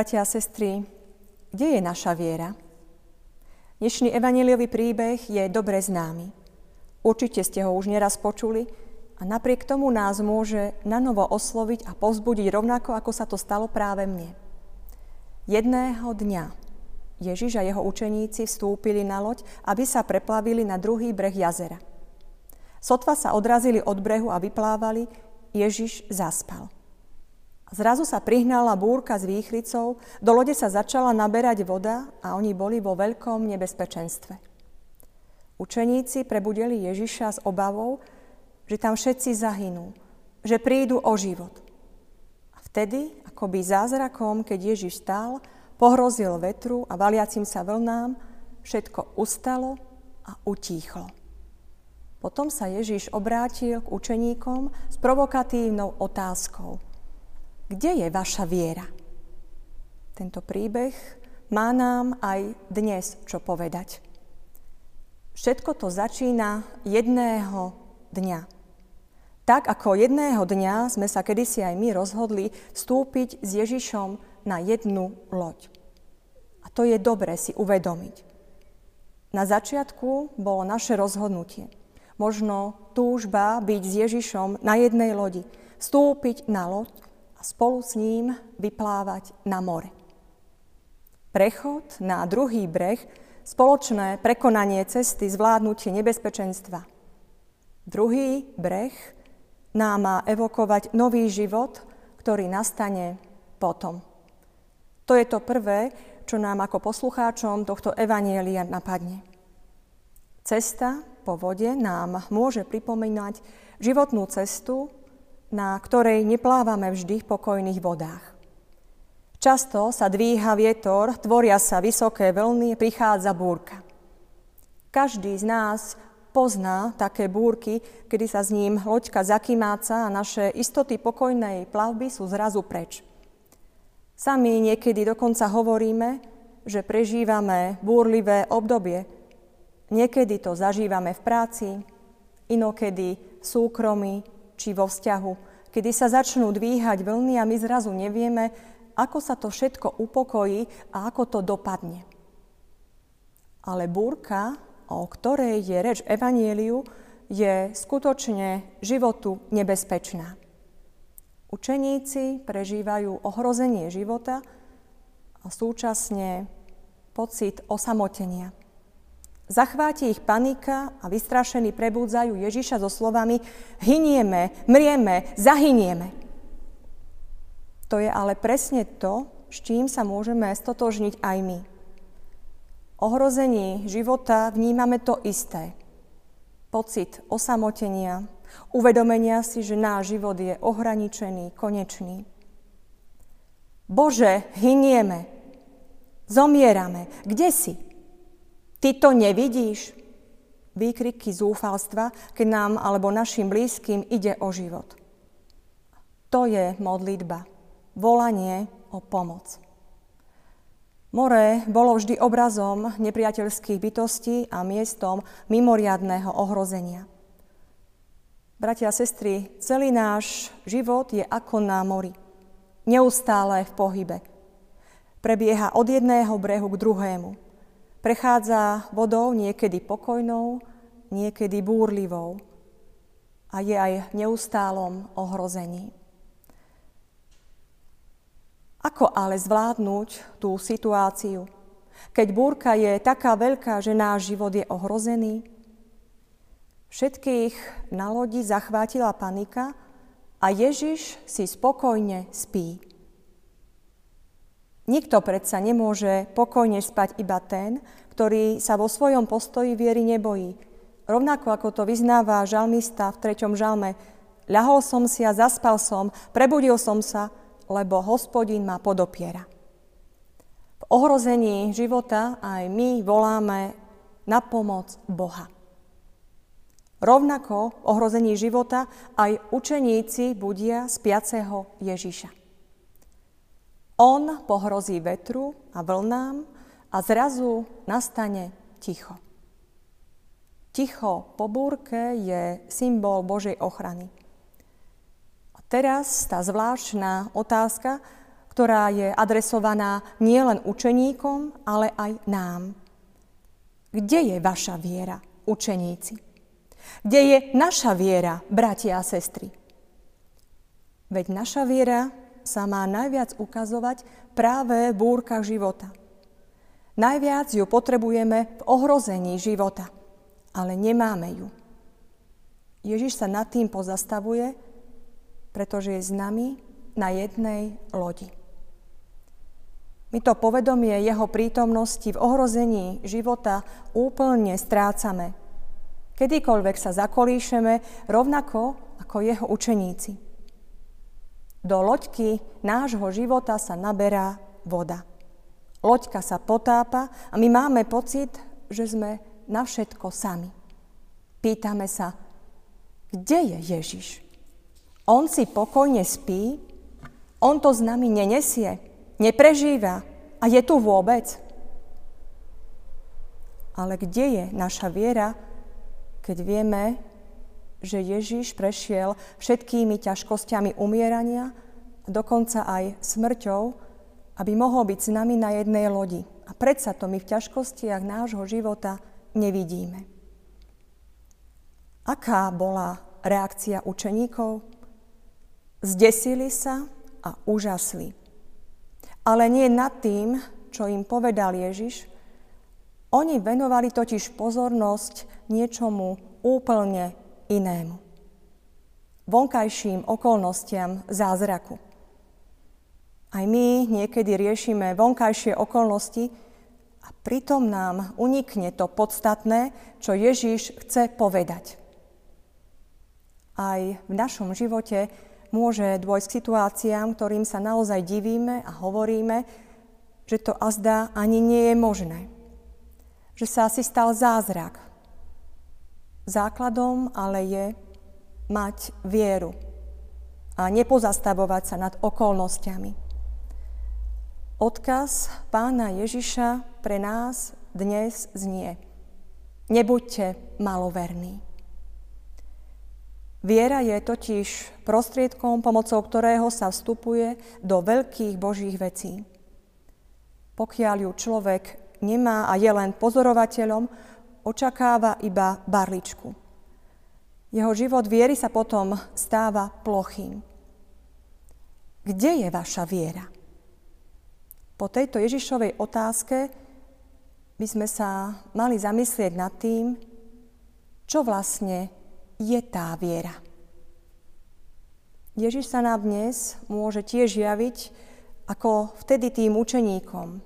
Bratia a sestry, kde je naša viera? Dnešný evaneliový príbeh je dobre známy. Určite ste ho už neraz počuli a napriek tomu nás môže na novo osloviť a povzbudiť rovnako, ako sa to stalo práve mne. Jedného dňa Ježiš a jeho učeníci vstúpili na loď, aby sa preplavili na druhý breh jazera. Sotva sa odrazili od brehu a vyplávali, Ježiš zaspal. Zrazu sa prihnala búrka s výchricou, do lode sa začala naberať voda a oni boli vo veľkom nebezpečenstve. Učeníci prebudili Ježiša s obavou, že tam všetci zahynú, že prídu o život. A vtedy, akoby zázrakom, keď Ježiš stál, pohrozil vetru a valiacim sa vlnám, všetko ustalo a utíchlo. Potom sa Ježiš obrátil k učeníkom s provokatívnou otázkou – kde je vaša viera? Tento príbeh má nám aj dnes čo povedať. Všetko to začína jedného dňa. Tak ako jedného dňa sme sa kedysi aj my rozhodli vstúpiť s Ježišom na jednu loď. A to je dobre si uvedomiť. Na začiatku bolo naše rozhodnutie. Možno túžba byť s Ježišom na jednej lodi, vstúpiť na loď a spolu s ním vyplávať na more. Prechod na druhý breh, spoločné prekonanie cesty, zvládnutie nebezpečenstva. Druhý breh nám má evokovať nový život, ktorý nastane potom. To je to prvé, čo nám ako poslucháčom tohto evanielia napadne. Cesta po vode nám môže pripomínať životnú cestu, na ktorej neplávame vždy v pokojných vodách. Často sa dvíha vietor, tvoria sa vysoké vlny, prichádza búrka. Každý z nás pozná také búrky, kedy sa s ním loďka zakymáca a naše istoty pokojnej plavby sú zrazu preč. Sami niekedy dokonca hovoríme, že prežívame búrlivé obdobie. Niekedy to zažívame v práci, inokedy v súkromí, či vo vzťahu, kedy sa začnú dvíhať vlny a my zrazu nevieme, ako sa to všetko upokojí a ako to dopadne. Ale búrka, o ktorej je reč Evanieliu, je skutočne životu nebezpečná. Učeníci prežívajú ohrozenie života a súčasne pocit osamotenia. Zachváti ich panika a vystrašení prebúdzajú Ježiša so slovami hynieme, mrieme, zahynieme. To je ale presne to, s čím sa môžeme stotožniť aj my. Ohrození života vnímame to isté. Pocit osamotenia, uvedomenia si, že náš život je ohraničený, konečný. Bože, hynieme, zomierame, kde si? Ty to nevidíš? Výkriky zúfalstva, keď nám alebo našim blízkym ide o život. To je modlitba, volanie o pomoc. More bolo vždy obrazom nepriateľských bytostí a miestom mimoriadného ohrozenia. Bratia a sestry, celý náš život je ako na mori. Neustále v pohybe. Prebieha od jedného brehu k druhému Prechádza vodou niekedy pokojnou, niekedy búrlivou a je aj v neustálom ohrození. Ako ale zvládnuť tú situáciu, keď búrka je taká veľká, že náš život je ohrozený? Všetkých na lodi zachvátila panika a Ježiš si spokojne spí. Nikto predsa nemôže pokojne spať iba ten, ktorý sa vo svojom postoji viery nebojí. Rovnako ako to vyznáva žalmista v treťom žalme. Ľahol som si a zaspal som, prebudil som sa, lebo hospodin ma podopiera. V ohrození života aj my voláme na pomoc Boha. Rovnako ohrození života aj učeníci budia spiaceho Ježiša. On pohrozí vetru a vlnám a zrazu nastane ticho. Ticho po búrke je symbol Božej ochrany. A teraz tá zvláštna otázka, ktorá je adresovaná nielen učeníkom, ale aj nám. Kde je vaša viera, učeníci? Kde je naša viera, bratia a sestry? Veď naša viera sa má najviac ukazovať práve v búrkach života. Najviac ju potrebujeme v ohrození života, ale nemáme ju. Ježiš sa nad tým pozastavuje, pretože je s nami na jednej lodi. My to povedomie jeho prítomnosti v ohrození života úplne strácame. Kedykoľvek sa zakolíšeme, rovnako ako jeho učeníci. Do loďky nášho života sa naberá voda. Loďka sa potápa a my máme pocit, že sme na všetko sami. Pýtame sa, kde je Ježiš? On si pokojne spí? On to s nami nenesie? neprežíva a je tu vôbec. Ale kde je naša viera, keď vieme, že Ježiš prešiel všetkými ťažkosťami umierania, dokonca aj smrťou, aby mohol byť s nami na jednej lodi. A predsa to my v ťažkostiach nášho života nevidíme. Aká bola reakcia učeníkov? Zdesili sa a úžasli ale nie nad tým, čo im povedal Ježiš. Oni venovali totiž pozornosť niečomu úplne inému. Vonkajším okolnostiam zázraku. Aj my niekedy riešime vonkajšie okolnosti a pritom nám unikne to podstatné, čo Ježiš chce povedať. Aj v našom živote môže dôjsť k situáciám, ktorým sa naozaj divíme a hovoríme, že to azda ani nie je možné. Že sa asi stal zázrak. Základom ale je mať vieru a nepozastavovať sa nad okolnostiami. Odkaz pána Ježiša pre nás dnes znie. Nebuďte maloverní. Viera je totiž prostriedkom, pomocou ktorého sa vstupuje do veľkých božích vecí. Pokiaľ ju človek nemá a je len pozorovateľom, očakáva iba barličku. Jeho život viery sa potom stáva plochým. Kde je vaša viera? Po tejto Ježišovej otázke by sme sa mali zamyslieť nad tým, čo vlastne je tá viera. Ježiš sa nám dnes môže tiež javiť ako vtedy tým učeníkom,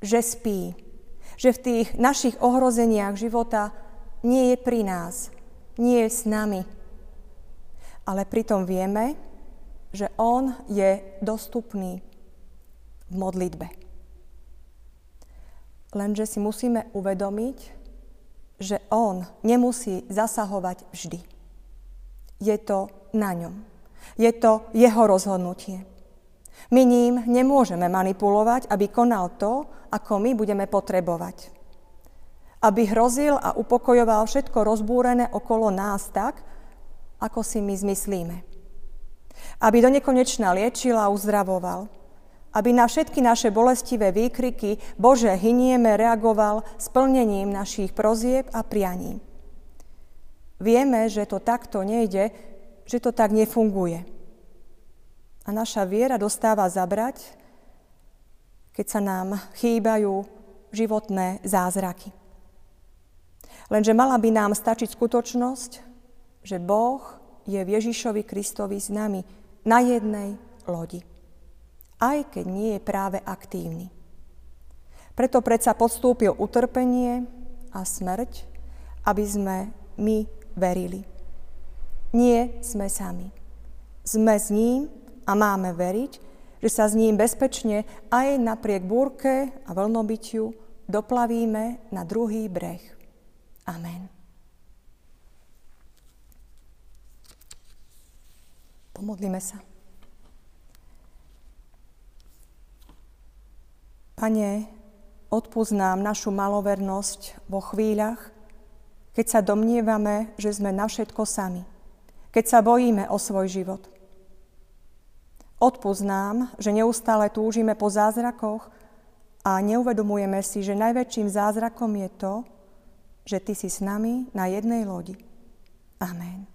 že spí, že v tých našich ohrozeniach života nie je pri nás, nie je s nami. Ale pritom vieme, že On je dostupný v modlitbe. Lenže si musíme uvedomiť, že on nemusí zasahovať vždy. Je to na ňom. Je to jeho rozhodnutie. My ním nemôžeme manipulovať, aby konal to, ako my budeme potrebovať. Aby hrozil a upokojoval všetko rozbúrené okolo nás tak, ako si my zmyslíme. Aby do nekonečna liečil a uzdravoval aby na všetky naše bolestivé výkriky Bože hynieme reagoval splnením našich prozieb a prianí. Vieme, že to takto nejde, že to tak nefunguje. A naša viera dostáva zabrať, keď sa nám chýbajú životné zázraky. Lenže mala by nám stačiť skutočnosť, že Boh je v Ježišovi Kristovi s nami na jednej lodi aj keď nie je práve aktívny. Preto predsa podstúpil utrpenie a smrť, aby sme my verili. Nie sme sami. Sme s ním a máme veriť, že sa s ním bezpečne aj napriek búrke a vlnobytiu doplavíme na druhý breh. Amen. Pomodlíme sa. Pane, odpúsť našu malovernosť vo chvíľach, keď sa domnievame, že sme na všetko sami, keď sa bojíme o svoj život. Odpoznám, že neustále túžime po zázrakoch a neuvedomujeme si, že najväčším zázrakom je to, že Ty si s nami na jednej lodi. Amen.